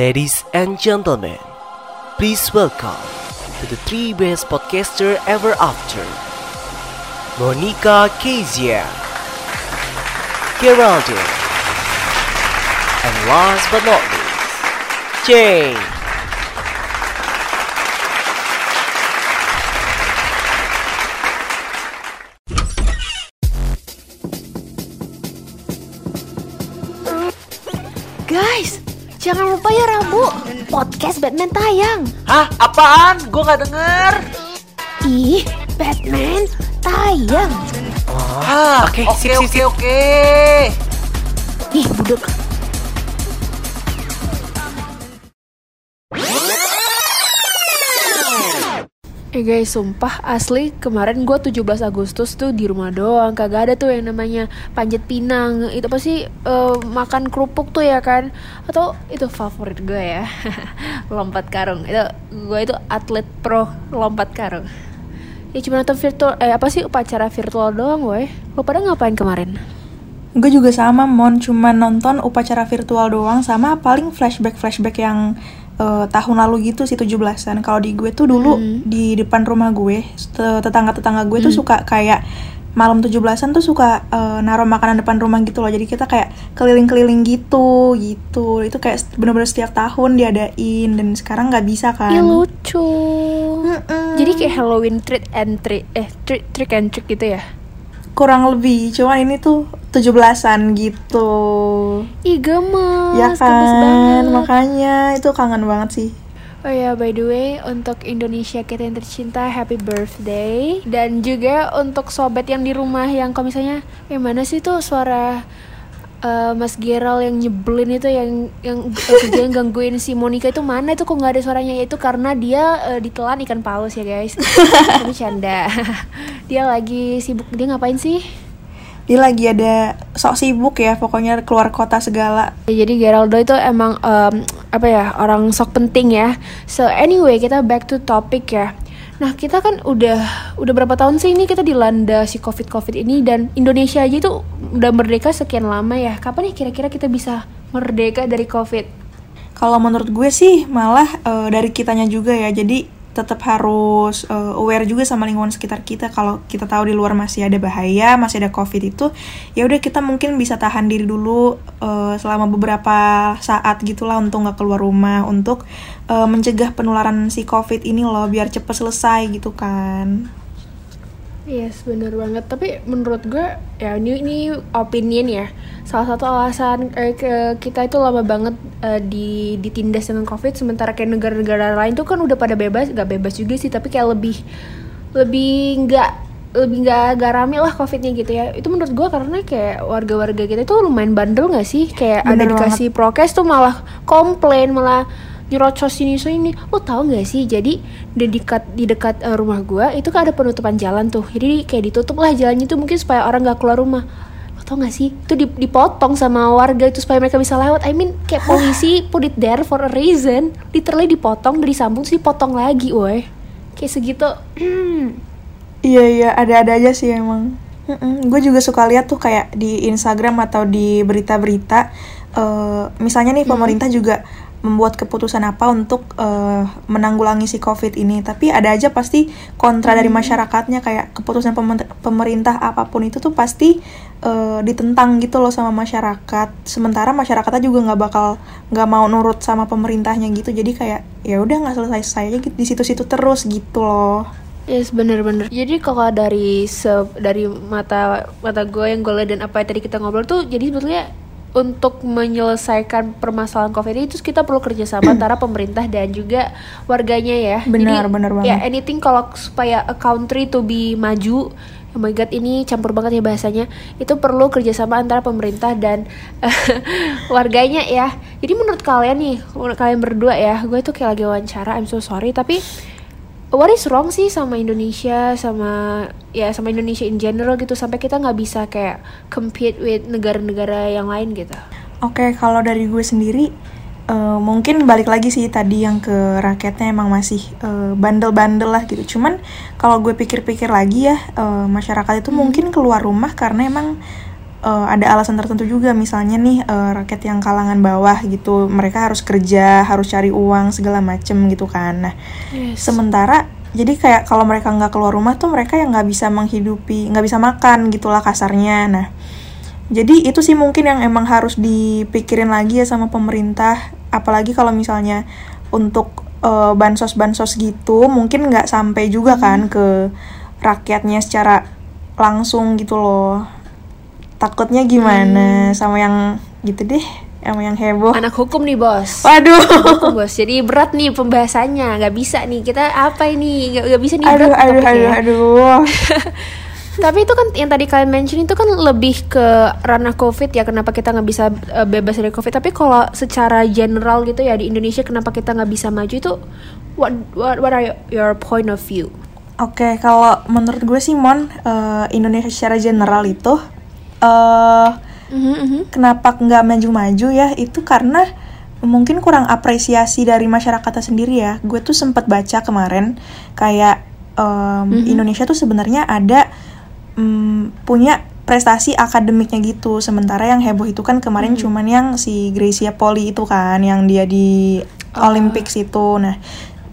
Ladies and gentlemen, please welcome to the three best podcaster ever after. Monica Kezia, Geraldine, and last but not least, Jane. Jangan lupa ya Rabu, podcast Batman tayang. Hah? Apaan? Gue gak denger. Ih, Batman tayang. Ah, oke, oke, oke. Ih, budek. Eh guys, sumpah asli kemarin gue 17 Agustus tuh di rumah doang. Kagak ada tuh yang namanya panjat pinang. Itu pasti eh, makan kerupuk tuh ya kan? Atau itu favorit gue ya Lompat karung. Itu gue itu atlet pro lompat karung. Ya cuma nonton virtual, eh apa sih upacara virtual doang weh Lo pada ngapain kemarin? Gue juga sama, Mon. Cuma nonton upacara virtual doang sama paling flashback-flashback yang eh, tahun lalu gitu sih 17-an. Kalau di gue tuh dulu Hmm. di depan rumah gue, te- tetangga-tetangga gue tuh suka kayak malam 17-an tuh suka eh, naruh makanan depan rumah gitu loh. Jadi kita kayak keliling-keliling gitu, gitu. Itu kayak bener-bener setiap tahun diadain dan sekarang nggak bisa kan. Ih lucu Mm-mm. Jadi kayak Halloween trick and trick Eh trick, trick and trick gitu ya kurang lebih, cuman ini tuh 17-an gitu. Ih gemes Ya gemes kan, banget. makanya itu kangen banget sih. Oh ya, by the way, untuk Indonesia kita yang tercinta, happy birthday. Dan juga untuk sobat yang di rumah yang kalau misalnya, yang mana sih tuh suara eh, Mas Geral yang nyebelin itu yang yang eh, kerja yang gangguin si Monica itu mana itu kok nggak ada suaranya Ya itu karena dia eh, ditelan ikan paus ya guys. Tapi canda. dia lagi sibuk dia ngapain sih? Dia lagi ada sok sibuk ya, pokoknya keluar kota segala. Ya, jadi Geraldo itu emang em, apa ya orang sok penting ya. So anyway kita back to topic ya. Nah kita kan udah udah berapa tahun sih ini kita dilanda si covid covid ini dan Indonesia aja itu udah merdeka sekian lama ya. Kapan nih kira-kira kita bisa merdeka dari covid? Kalau menurut gue sih malah eh, dari kitanya juga ya, jadi tetap harus eh, aware juga sama lingkungan sekitar kita. Kalau kita tahu di luar masih ada bahaya, masih ada covid itu, ya udah kita mungkin bisa tahan diri dulu eh, selama beberapa saat gitulah untuk nggak keluar rumah, untuk eh, mencegah penularan si covid ini loh, biar cepet selesai gitu kan. Yes, bener banget. Tapi menurut gue, ya ini, ini opinion ya. Salah satu alasan eh, kita itu lama banget eh, di ditindas dengan COVID, sementara kayak negara-negara lain tuh kan udah pada bebas, nggak bebas juga sih, tapi kayak lebih lebih nggak lebih nggak nggak rame lah covidnya gitu ya itu menurut gue karena kayak warga-warga kita itu lumayan bandel nggak sih kayak ada Bener dikasih prokes tuh malah komplain malah nyerocos sini sini lo tau nggak sih? Jadi di dekat di dekat eh, rumah gue itu kan ada penutupan jalan tuh. Jadi kayak ditutup lah jalannya tuh mungkin supaya orang nggak keluar rumah. Lo tau nggak sih? Itu di- dipotong sama warga itu supaya mereka bisa lewat. I mean kayak polisi put it there for a reason. Literally dipotong dari sambung terus dipotong lagi woi. Kayak segitu. Iya iya ada-ada aja sih emang. Gue juga suka lihat tuh kayak di Instagram atau di berita-berita. eh, misalnya nih pemerintah juga membuat keputusan apa untuk eh, menanggulangi si COVID ini. Tapi ada aja pasti kontra dari masyarakatnya kayak keputusan pemer- pemerintah apa pun itu tuh pasti eh, ditentang gitu loh sama masyarakat. Sementara masyarakatnya juga nggak bakal nggak mau nurut sama pemerintahnya gitu. Jadi kayak ya udah nggak selesai-selesai aja gitu, di situ-situ terus gitu loh. Yes bener-bener. Jadi kalau dari se dari mata mata gue yang gue lihat dan apa yang tadi kita ngobrol tuh, jadi sebetulnya untuk menyelesaikan permasalahan covid ini terus kita perlu kerjasama antara pemerintah dan juga warganya ya. Benar, Jadi, benar banget. Ya anything kalau supaya a country to be maju. Oh my god ini campur banget ya bahasanya. Itu perlu kerjasama antara pemerintah dan warganya ya. Jadi menurut kalian nih, menurut kalian berdua ya, gue tuh kayak lagi wawancara. I'm so sorry tapi what is wrong sih sama Indonesia sama ya sama Indonesia in general gitu sampai kita nggak bisa kayak compete with negara-negara yang lain gitu. Oke, kalau dari gue sendiri eh, mungkin balik lagi sih tadi yang ke rakyatnya emang masih eh, bandel-bandel lah gitu. Cuman kalau gue pikir-pikir lagi ya eh, masyarakat itu mungkin keluar rumah karena emang eh, ada alasan tertentu juga misalnya nih eh, rakyat yang kalangan bawah gitu mereka harus kerja harus cari uang segala macem gitu kan. Nah Yes. sementara jadi kayak kalau mereka nggak keluar rumah tuh mereka yang nggak bisa menghidupi nggak bisa makan gitulah kasarnya. Nah jadi itu sih mungkin yang emang harus dipikirin lagi ya sama pemerintah. Apalagi kalau misalnya untuk eh, bansos-bansos gitu mungkin nggak sampai juga kan ke rakyatnya secara langsung gitu loh takutnya gimana sama yang gitu deh sama yang heboh Anak hukum nih bos. waduh Hukum, bos. Jadi berat nih pembahasannya. Nggak bisa nih kita apa ini? Nggak, nggak bisa nih aduh berat aduh topiknya. aduh aduh Tapi itu kan yang tadi kalian mention itu kan lebih ke ranah COVID ya. Kenapa kita nggak bisa uh, bebas dari COVID? Tapi kalau secara general gitu ya di Indonesia kenapa kita nggak bisa maju itu? What what what are your point of view? Oke, kalau menurut gue sih Mon, eh, Indonesia secara general itu eh Mhm, mhm. kenapa nggak maju-maju ya? Itu karena mungkin kurang apresiasi dari masyarakatnya sendiri ya. Gue tuh sempat baca kemarin kayak em, Indonesia tuh sebenarnya ada mm, punya prestasi akademiknya gitu. Sementara yang heboh itu kan kemarin cuman yang si Gracia Poli itu kan, yang dia di Olympics itu. Nah,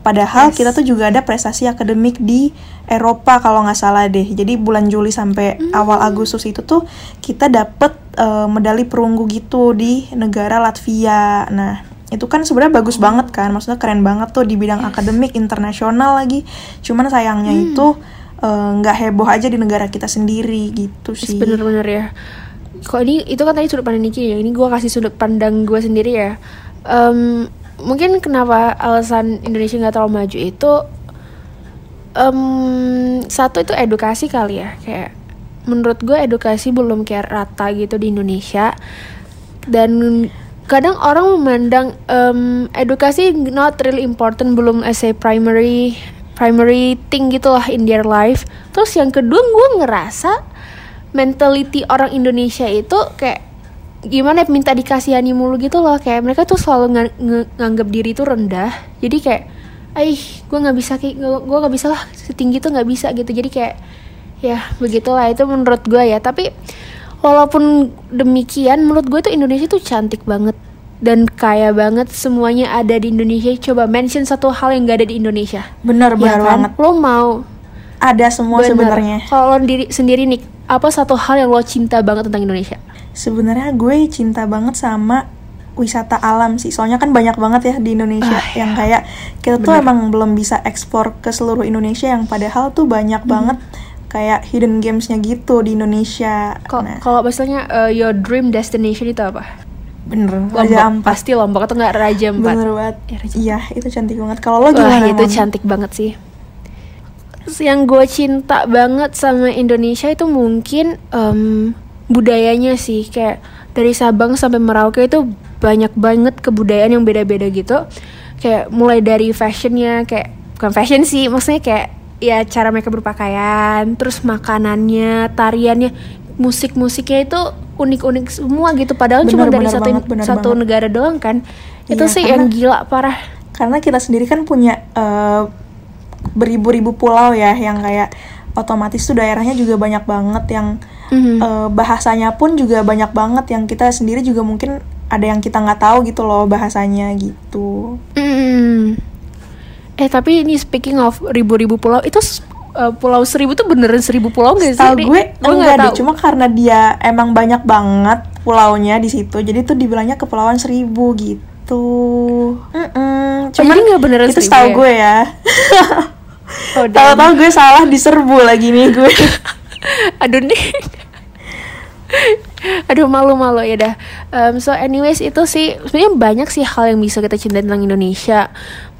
Padahal kita tuh juga ada prestasi akademik di Eropa kalau nggak salah deh. Jadi bulan Juli sampai awal Agustus itu tuh kita dapet eh, medali perunggu gitu di negara Latvia. Nah itu kan sebenarnya bagus banget kan, maksudnya keren banget tuh di bidang akademik internasional lagi. Cuman sayangnya itu eh, nggak heboh aja di negara kita sendiri gitu sih. Bener-bener ya. Kok ini itu kan tadi sudut pandang Niki ya. Ini gue kasih sudut pandang gue sendiri ya. Em, mungkin kenapa alasan Indonesia nggak terlalu maju itu em, satu itu edukasi kali ya. Kayak menurut gue edukasi belum kayak rata gitu di Indonesia. Dan kadang orang memandang em, edukasi not really important belum as a primary primary thing gitu lah in their life. Terus yang kedua gue ngerasa mentality orang Indonesia itu kayak gimana ya, minta dikasihani mulu gitu loh. Kayak mereka tuh selalu nga- nge- nganggap diri itu rendah. Jadi kayak aih gue nggak bisa kayak gue nggak bisa lah setinggi tuh nggak bisa gitu. Jadi kayak ya begitulah itu menurut gue ya. Tapi walaupun demikian menurut gue tuh Indonesia tuh cantik banget dan kaya banget. Semuanya ada di Indonesia. Coba mention satu hal yang gak ada di Indonesia. Bener Ya bener kan? banget. lo mau Ada semua sebenarnya. Kalau diri sendiri nih, apa satu hal yang lo cinta banget tentang Indonesia? Sebenarnya gue cinta banget sama wisata alam sih. Soalnya kan banyak banget ya di Indonesia Ah, yang kayak kita tuh emang belum bisa ekspor ke seluruh Indonesia yang padahal tuh banyak Hmm. banget kayak hidden gamesnya gitu di Indonesia. Kalau Nah, kalau misalnya uh, your dream destination itu apa? bener. Lombok, Raja Ampat. pasti Lombok atau enggak Raja Ampat? Bener banget. Ya, Iya, itu cantik banget. Kalau lo Wah gimana? itu Mon? cantik banget sih. Yang gue cinta banget sama Indonesia itu mungkin em, budayanya sih kayak dari Sabang sampai Merauke itu banyak banget kebudayaan yang beda-beda gitu. Kayak mulai dari fashionnya kayak bukan fashion sih, maksudnya kayak ya cara mereka berpakaian, terus makanannya, tariannya, musik-musiknya itu unik-unik semua gitu. Padahal cuma Bener, dari bener satu banget, satu banget. negara doang kan. Itu Iya, sih karena- yang gila parah. karena kita sendiri kan punya eh, beribu-ribu pulau ya yang kayak otomatis tuh daerahnya juga banyak banget yang Mhm. eh, bahasanya pun juga banyak banget yang kita sendiri juga mungkin ada yang kita nggak tahu gitu loh bahasanya gitu. Hmm. Eh tapi ini speaking of ribu-ribu pulau itu uh, pulau seribu tuh beneran seribu pulau gak sih? Tahu gue Gue enggak nggak deh, tahu. cuma karena dia emang banyak banget pulaunya di situ, jadi tuh dibilangnya kepulauan seribu gitu. Mm-mm. Oh, jadi nggak beneran itu setahu ya? gue ya. Oh. Tahu-tahu gue salah diserbu lagi nih gue. Aduh nih. Aduh malu-malu ya dah. Um, so anyways itu sih sebenarnya banyak sih hal yang bisa kita cintai tentang Indonesia.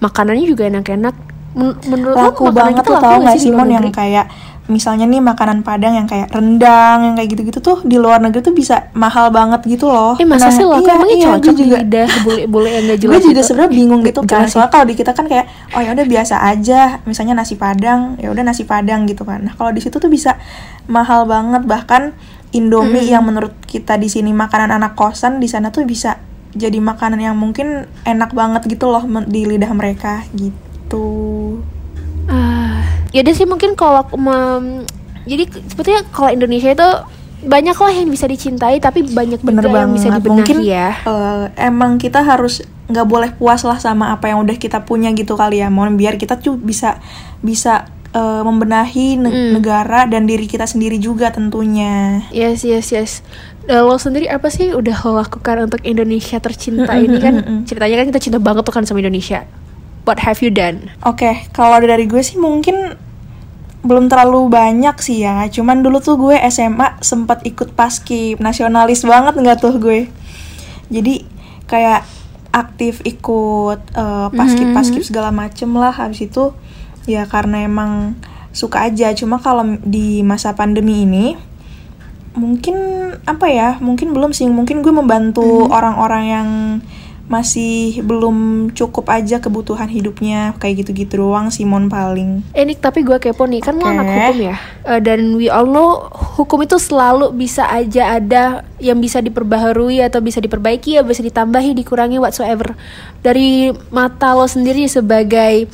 Makanannya juga enak-enak. Men- menurut laku makanan banget tuh tau gak sih Simon yang kayak misalnya nih makanan Padang yang kayak rendang yang kayak gitu-gitu tuh di luar negeri tuh bisa mahal banget gitu loh. Eh masa Nah, sih laku iya, emangnya iya, cocok juga lidah bule-bule yang gak jelas gue juga gitu? sebenarnya bingung gitu kan soalnya kalau di kita kan kayak oh ya udah biasa aja misalnya nasi padang ya udah nasi padang gitu kan. Nah kalau di situ tuh bisa mahal banget bahkan Indomie yang menurut kita di sini makanan anak kosan di sana tuh bisa jadi makanan yang mungkin enak banget gitu loh di lidah mereka gitu Ah, ya sih mungkin kalau mem- jadi sebetulnya kalau Indonesia itu banyak lah yang bisa dicintai tapi banyak Bener juga yang bisa banget. dibenahi Mungkin ya eh, emang kita harus nggak boleh puas lah sama apa yang udah kita punya gitu kali ya. Mohon biar kita tuh bisa bisa eh, membenahi ne- Hmm. negara dan diri kita sendiri juga tentunya. Yes, yes, yes. Eh, lo sendiri apa sih udah lo lakukan untuk Indonesia tercinta Mm-mm, ini kan? mm-mm. Ceritanya kan kita cinta banget tuh kan sama Indonesia. What have you done? Oke, kalau dari gue sih mungkin belum terlalu banyak sih ya. Cuman dulu tuh gue SMA sempat ikut paskib, nasionalis banget nggak tuh gue. Jadi kayak aktif ikut eh, paskib-paskib segala macem lah. Habis itu ya karena emang suka aja. Cuma kalau di masa pandemi ini mungkin apa ya? Mungkin belum sih. Mungkin gue membantu orang-orang yang masih belum cukup aja kebutuhan hidupnya. Kayak gitu-gitu doang Simon paling. Eh Nick, tapi gue kepo nih, kan lo Oke. anak hukum ya? Eh, Dan we all know hukum itu selalu bisa aja ada yang bisa diperbaharui atau bisa diperbaiki ya bisa ditambahi, dikurangi whatsoever. Dari mata lo sendiri sebagai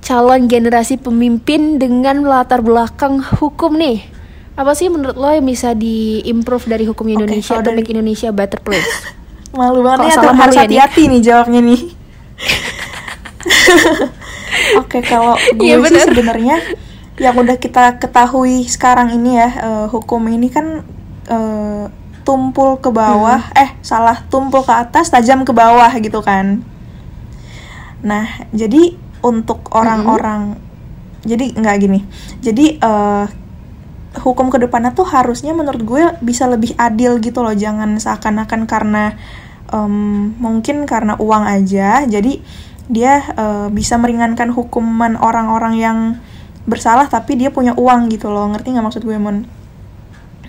calon generasi pemimpin dengan latar belakang hukum nih apa sih menurut lo yang bisa diimprove dari hukum Indonesia kalau atau dari- make Indonesia better place? malu banget nih salah harus malu ya, hati-hati nih jawabnya nih. Oke kalau gue Iya, sih sebenarnya yang udah kita ketahui sekarang ini ya eh, hukum ini kan eh, tumpul ke bawah Hmm. eh salah tumpul ke atas tajam ke bawah gitu kan. Nah jadi untuk orang-orang jadi nggak gini. Jadi eh, hukum ke depannya tuh harusnya menurut gue bisa lebih adil gitu loh jangan seakan-akan karena em, mungkin karena uang aja jadi dia eh, bisa meringankan hukuman orang-orang yang bersalah tapi dia punya uang gitu loh ngerti nggak maksud gue mon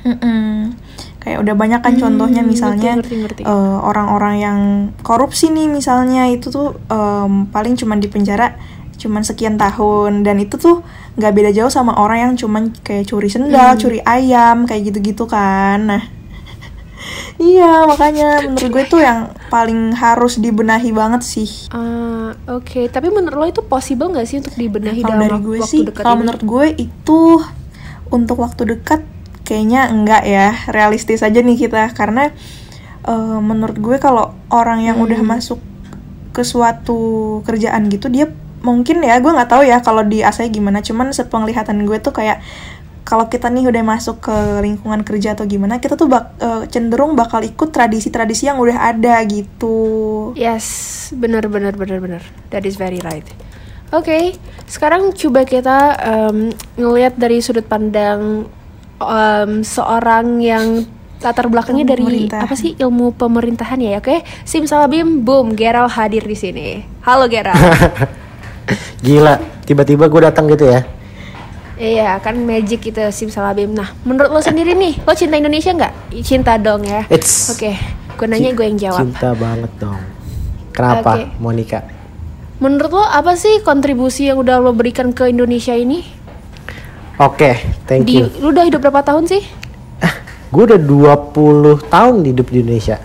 Mm-mm. kayak udah banyak kan contohnya Hmm, misalnya ngerti, ngerti. eh, orang-orang yang korupsi nih misalnya itu tuh em, paling cuman di penjara cuman sekian tahun dan itu tuh nggak beda jauh sama orang yang cuman kayak curi sendal, Hmm. curi ayam kayak gitu-gitu kan. Nah, iya makanya menurut gue tuh yang paling harus dibenahi banget sih. Ah, Oke, tapi menurut lo itu possible nggak sih untuk dibenahi Kalau dalam dari gue waktu sih, dekat kalau menurut gue itu untuk waktu dekat kayaknya enggak ya, realistis aja nih kita. Karena eh, menurut gue kalau orang yang udah Hmm. masuk ke suatu kerjaan gitu dia mungkin ya gue nggak tahu ya kalau di ASI gimana, cuman sepenglihatan gue tuh kayak kalau kita nih udah masuk ke lingkungan kerja atau gimana, kita tuh bak- eh, cenderung bakal ikut tradisi-tradisi yang udah ada gitu. Yes, benar benar benar benar. That is very right. Oke, sekarang coba kita em, ngelihat dari sudut pandang em, seorang yang latar belakangnya Ilmu dari apa sih ilmu pemerintahan ya, oke? Simsalabim, boom, Geral hadir di sini. Halo Geral. Gila, tiba-tiba gue datang gitu ya. Iya, kan magic itu Simsalabim. Nah, menurut lo sendiri nih, lo cinta Indonesia nggak? Cinta dong ya. Oke, gue nanya gue yang jawab. Cinta banget dong. Kenapa, Oke. Monica? Menurut lo apa sih kontribusi yang udah lo berikan ke Indonesia ini? Oke, thank Di, you. lu udah hidup berapa tahun sih? Gue udah 20 tahun hidup di Indonesia.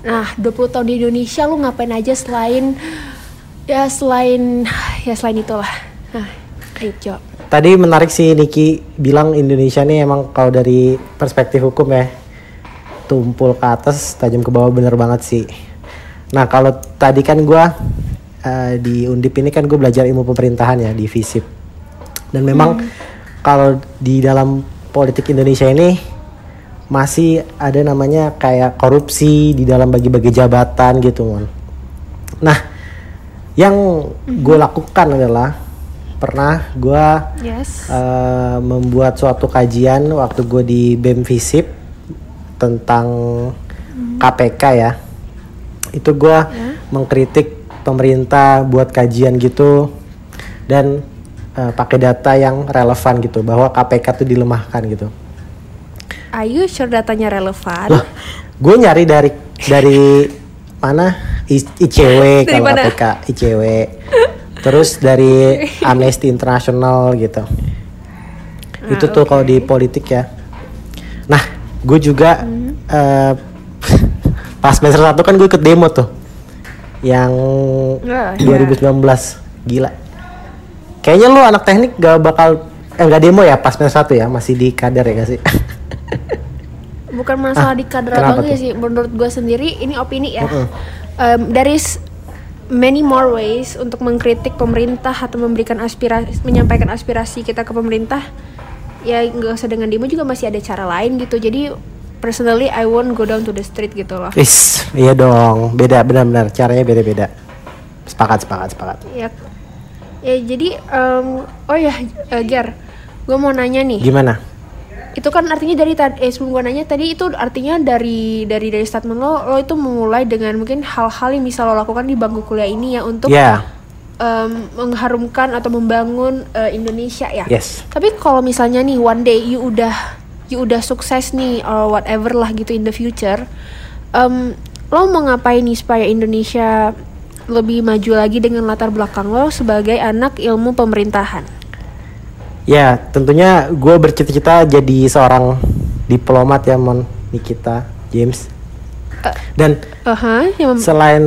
Nah, 20 tahun di Indonesia lu ngapain aja selain ya selain ya selain itulah. Nah, ayo jawab. Tadi menarik sih Niki bilang Indonesia nih emang kalau dari perspektif hukum ya tumpul ke atas tajam ke bawah bener banget sih. Nah kalau tadi kan gua eh, di Undip ini kan gue belajar ilmu pemerintahan ya di FISIP dan memang kalau di dalam politik Indonesia ini masih ada namanya kayak korupsi di dalam bagi-bagi jabatan gitu mon. Nah yang gue lakukan adalah pernah gue Yes. eh, membuat suatu kajian waktu gue di BEM FISIP tentang KPK ya. Itu gue mengkritik pemerintah buat kajian gitu dan eh, pakai data yang relevan gitu bahwa KPK tuh dilemahkan gitu. Are you sure datanya relevan? Gue nyari dari dari mana I- ICW kalau? KPK ICW. Terus dari Amnesty International gitu. Itu tuh kalau di politik ya. Nah, gue juga eh, pas semester satu kan gue ikut demo tuh, yang Ah, iya. 2019 gila. Kayaknya lu anak teknik gak bakal eh nggak demo ya pas semester satu ya masih di kader ya gak sih? bukan masalah Ah, di kader abangnya tuh? sih menurut gue sendiri ini opini ya Mm-mm. um, there is many more ways untuk mengkritik pemerintah atau memberikan aspirasi menyampaikan aspirasi kita ke pemerintah. Ya nggak usah dengan demo juga masih ada cara lain gitu. Jadi personally I won't go down to the street gitu loh. Is, iya dong, beda benar-benar. Caranya beda-beda. Sepakat, sepakat, sepakat. ya ya jadi um, oh ya uh, Ger gue mau nanya nih. Gimana? Itu kan artinya dari tadi eh sebelum gue nanya tadi itu artinya dari dari dari statement lo lo itu memulai dengan mungkin hal-hal yang bisa lo lakukan di bangku kuliah ini ya untuk Ya, em, mengharumkan atau membangun eh, Indonesia ya? Yes. tapi kalau misalnya nih one day you udah you udah sukses nih or whatever lah gitu in the future em, lo mau ngapain nih supaya Indonesia lebih maju lagi dengan latar belakang lo sebagai anak ilmu pemerintahan Ya, tentunya gue bercita-cita jadi seorang diplomat ya, Mon Nikita James. Eh. Dan yang mem- selain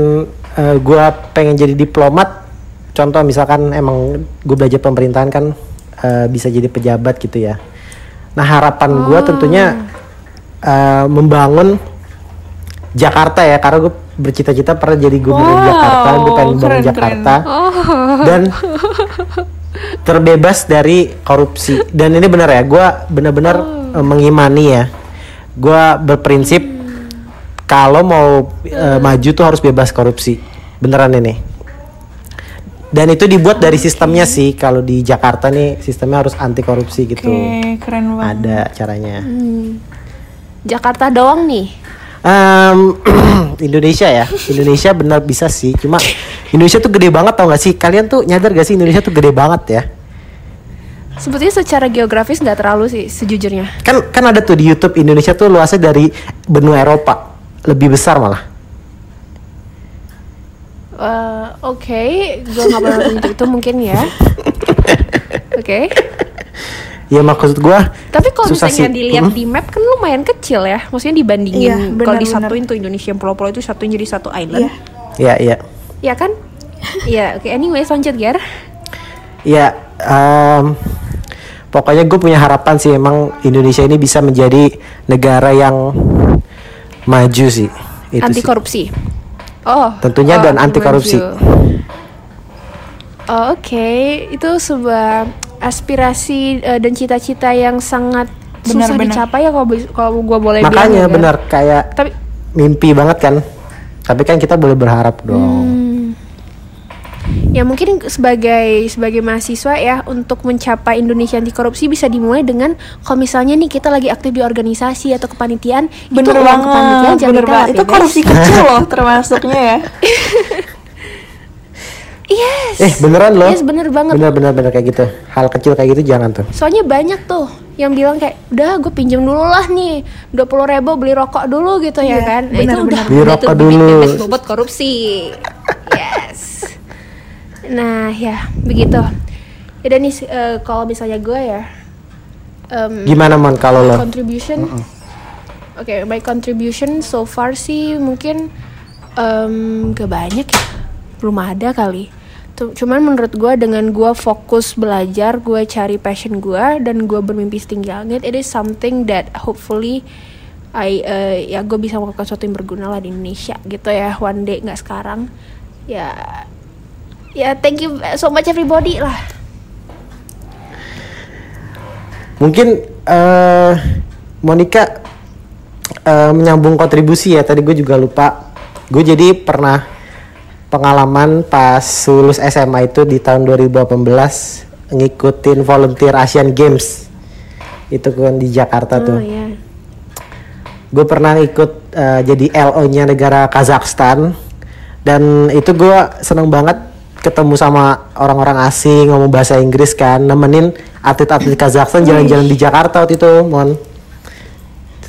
gue pengen jadi diplomat, contoh misalkan emang gue belajar pemerintahan kan eh, bisa jadi pejabat gitu ya. Nah harapan gue Oh. tentunya eh, membangun Jakarta ya, karena gue bercita-cita pernah jadi gubernur Wow, Jakarta, gue pengen bangun keren, Jakarta oh dan terbebas dari korupsi. Dan ini benar ya, gue benar-benar eh, mengimani ya. Gue berprinsip kalau mau eh, maju tuh harus bebas korupsi. Beneran ini. Dan itu dibuat dari sistemnya sih. Kalau di Jakarta nih sistemnya harus anti korupsi gitu. Oke, keren banget. Ada caranya. Hmm. Jakarta doang nih. Em, Indonesia ya, Indonesia benar bisa sih. Cuma Indonesia tuh gede banget tau gak sih? Kalian tuh nyadar gak sih Indonesia tuh gede banget ya? Sebetulnya secara geografis nggak terlalu sih sejujurnya. kan kan ada tuh di YouTube Indonesia tuh luasnya dari benua Eropa lebih besar malah Eh, Oke, gue nggak pernah nonton itu mungkin ya. Oke. ya maksud gua Tapi kalau susah misalnya sih. dilihat Hmm. di map kan lumayan kecil ya. Maksudnya dibandingin Iya, kalau disatuin tuh Indonesia yang pulau-pulau itu satuin jadi satu island. Iya. ya ya Iya kan? Iya, oke. Anyway, lanjut Ger. ya em, pokoknya gue punya harapan sih emang Indonesia ini bisa menjadi negara yang maju sih itu Anti sih. korupsi. Oh. Tentunya dan anti korupsi. Oh, Oke, itu sebuah aspirasi eh, dan cita-cita yang sangat susah Benar-benar. dicapai ya kalau kalau gue boleh bilang. makanya ya, benar kayak Tapi mimpi banget kan tapi kan kita boleh berharap dong Hmm. Ya mungkin sebagai sebagai mahasiswa ya untuk mencapai Indonesia anti korupsi bisa dimulai dengan kalau misalnya nih kita lagi aktif di organisasi atau kepanitiaan Bener itu uang kepanitiaan jangan bener ya, Itu guys. korupsi kecil loh termasuknya ya. Yes. eh beneran loh Yes bener banget. bener bener bener kayak gitu hal kecil kayak gitu jangan tuh Soalnya banyak tuh yang bilang kayak udah gue pinjam dulu lah nih dua puluh ribu beli rokok dulu gitu ya Iya, kan. Nah, benar, itu udah benar. Beli udah rokok dulu. bibit-bibit bobot korupsi. yes. Nah ya begitu. Ya nih eh, kalau misalnya gue ya. em, gimana mon kalau lo? contribution? Oke my contribution so far sih mungkin em, gak banyak ya. Belum ada kali. Cuman menurut gue dengan gue fokus belajar gue cari passion gue dan gue bermimpi setinggi langit it is something that hopefully I eh, ya gue bisa melakukan sesuatu yang berguna lah di Indonesia gitu ya one day nggak sekarang. Ya ya thank you so much everybody lah Mungkin eh Monica eh, menyambung kontribusi ya. Tadi gue juga lupa. Gue jadi pernah pengalaman pas lulus SMA itu di tahun 2018 ngikutin volunteer Asian Games. Itu kan di Jakarta oh tuh. ya Gue pernah ikut eh, jadi LO-nya negara Kazakhstan dan itu gue seneng banget ketemu sama orang-orang asing ngomong bahasa Inggris kan nemenin atlet-atlet Kazakhstan jalan-jalan di Jakarta waktu itu mon.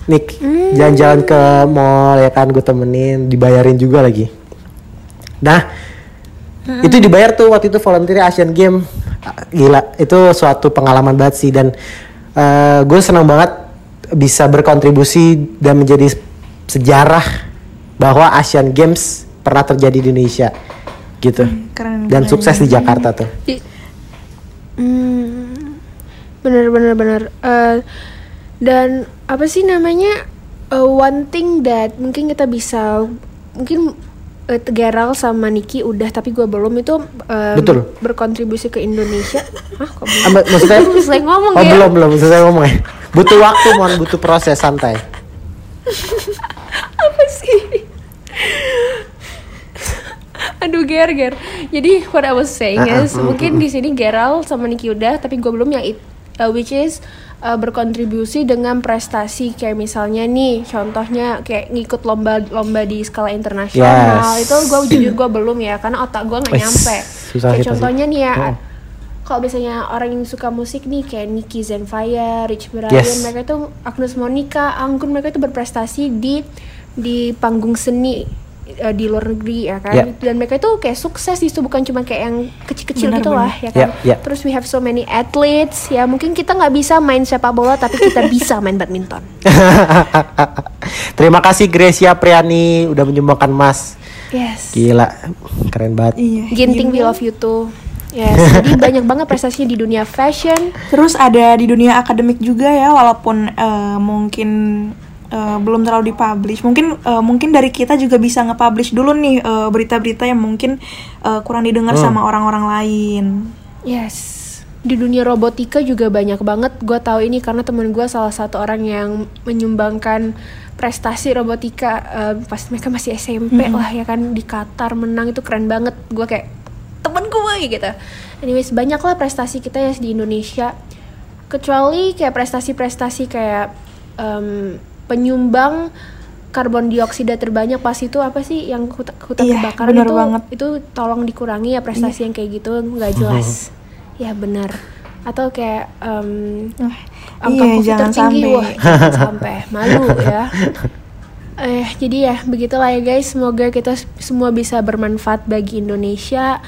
Nick jalan-jalan ke mall ya kan gue temenin dibayarin juga lagi. Nah itu dibayar tuh waktu itu volunteer Asian Game Ah, gila itu suatu pengalaman banget sih dan gue senang banget bisa berkontribusi dan menjadi sejarah bahwa Asian Games pernah terjadi di Indonesia gitu Keren. dan keren. sukses di Jakarta tuh Hmm, bener bener bener. Eh, dan apa sih namanya uh, one thing that mungkin kita bisa mungkin uh, Gerald sama Niki udah tapi gue belum itu um, Betul. berkontribusi ke Indonesia Hah kok belum? Ah, mak- maksudnya Belum selesai ngomong oh ya belum belum selesai ngomong ya butuh waktu mon butuh proses santai apa sih aduh ger ger jadi what I was saying Ah, ah, is mungkin di sini Gerald sama Niki udah tapi gue belum yang it, uh, which is uh, berkontribusi dengan prestasi kayak misalnya nih contohnya kayak ngikut lomba-lomba di skala internasional Yes. itu gue jujur gue belum ya karena otak gue nggak nyampe susah kayak itu sih. contohnya nih ya Hmm. kalau misalnya orang yang suka musik nih kayak Nicky Zenfire, Rich Brian, Yes. mereka itu Agnes Monica, Anggun mereka itu berprestasi di di panggung seni eh, di luar negeri ya kan? Ya. dan mereka itu kayak sukses itu bukan cuma kayak yang kecil-kecil gitu benar. lah ya kan? Ya, ya. terus we have so many athletes ya mungkin kita nggak bisa main sepak bola tapi kita bisa main badminton. Terima kasih Gracia Priani udah menyumbangkan emas. Yes. Gila keren banget. Iya. Ginting we love you too. Yes. Jadi banyak banget prestasinya di dunia fashion. Terus ada di dunia akademik juga ya, walaupun eh, mungkin eh, belum terlalu dipublish. Mungkin eh, mungkin dari kita juga bisa nge-publish dulu nih eh, berita-berita yang mungkin eh, kurang didengar Hmm. sama orang-orang lain. Yes, di dunia robotika juga banyak banget. Gue tahu ini karena temen gue salah satu orang yang menyumbangkan prestasi robotika eh, pas mereka masih SMP lah ya kan di Qatar menang itu keren banget. Gue kayak temen gue gitu. Anyways banyak lah prestasi kita ya di Indonesia. Kecuali kayak prestasi-prestasi kayak em, penyumbang karbon dioksida terbanyak pas itu apa sih yang hutan, hutan Iya, kebakaran bener itu? banget. itu tolong dikurangi ya prestasi yang kayak gitu nggak jelas. Ya benar. Atau kayak Wah, angka iya, jangan tertinggi. sampai. wah jangan sampai. Malu ya. Eh jadi ya begitulah ya guys. Semoga kita semua bisa bermanfaat bagi Indonesia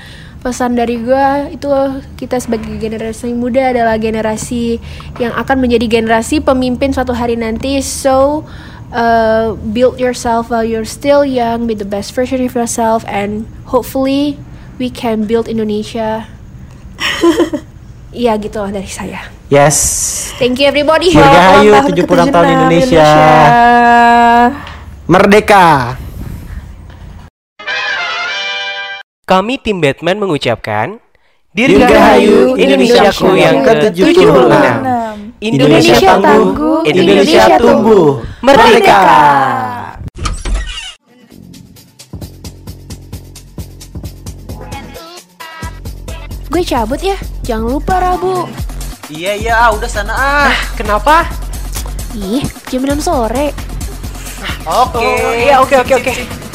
pesan dari gue itu kita sebagai generasi muda adalah generasi yang akan menjadi generasi pemimpin suatu hari nanti. So uh, build yourself while you're still young be the best version of yourself and hopefully we can build Indonesia. Iya gitu lah dari saya. Yes. Thank you everybody. Dirgahayu Selamat tahun 70 tahun ke-76 Indonesia. merdeka Kami tim Batman mengucapkan Dirgahayu Indonesiaku yang ke-76 Indonesia tangguh, Indonesia tumbuh Merdeka. Gue cabut ya, jangan lupa Rabu. Iya iya ah, udah sana ah. Kenapa? Ih, jam 6 sore. Oke. Iya oke oke oke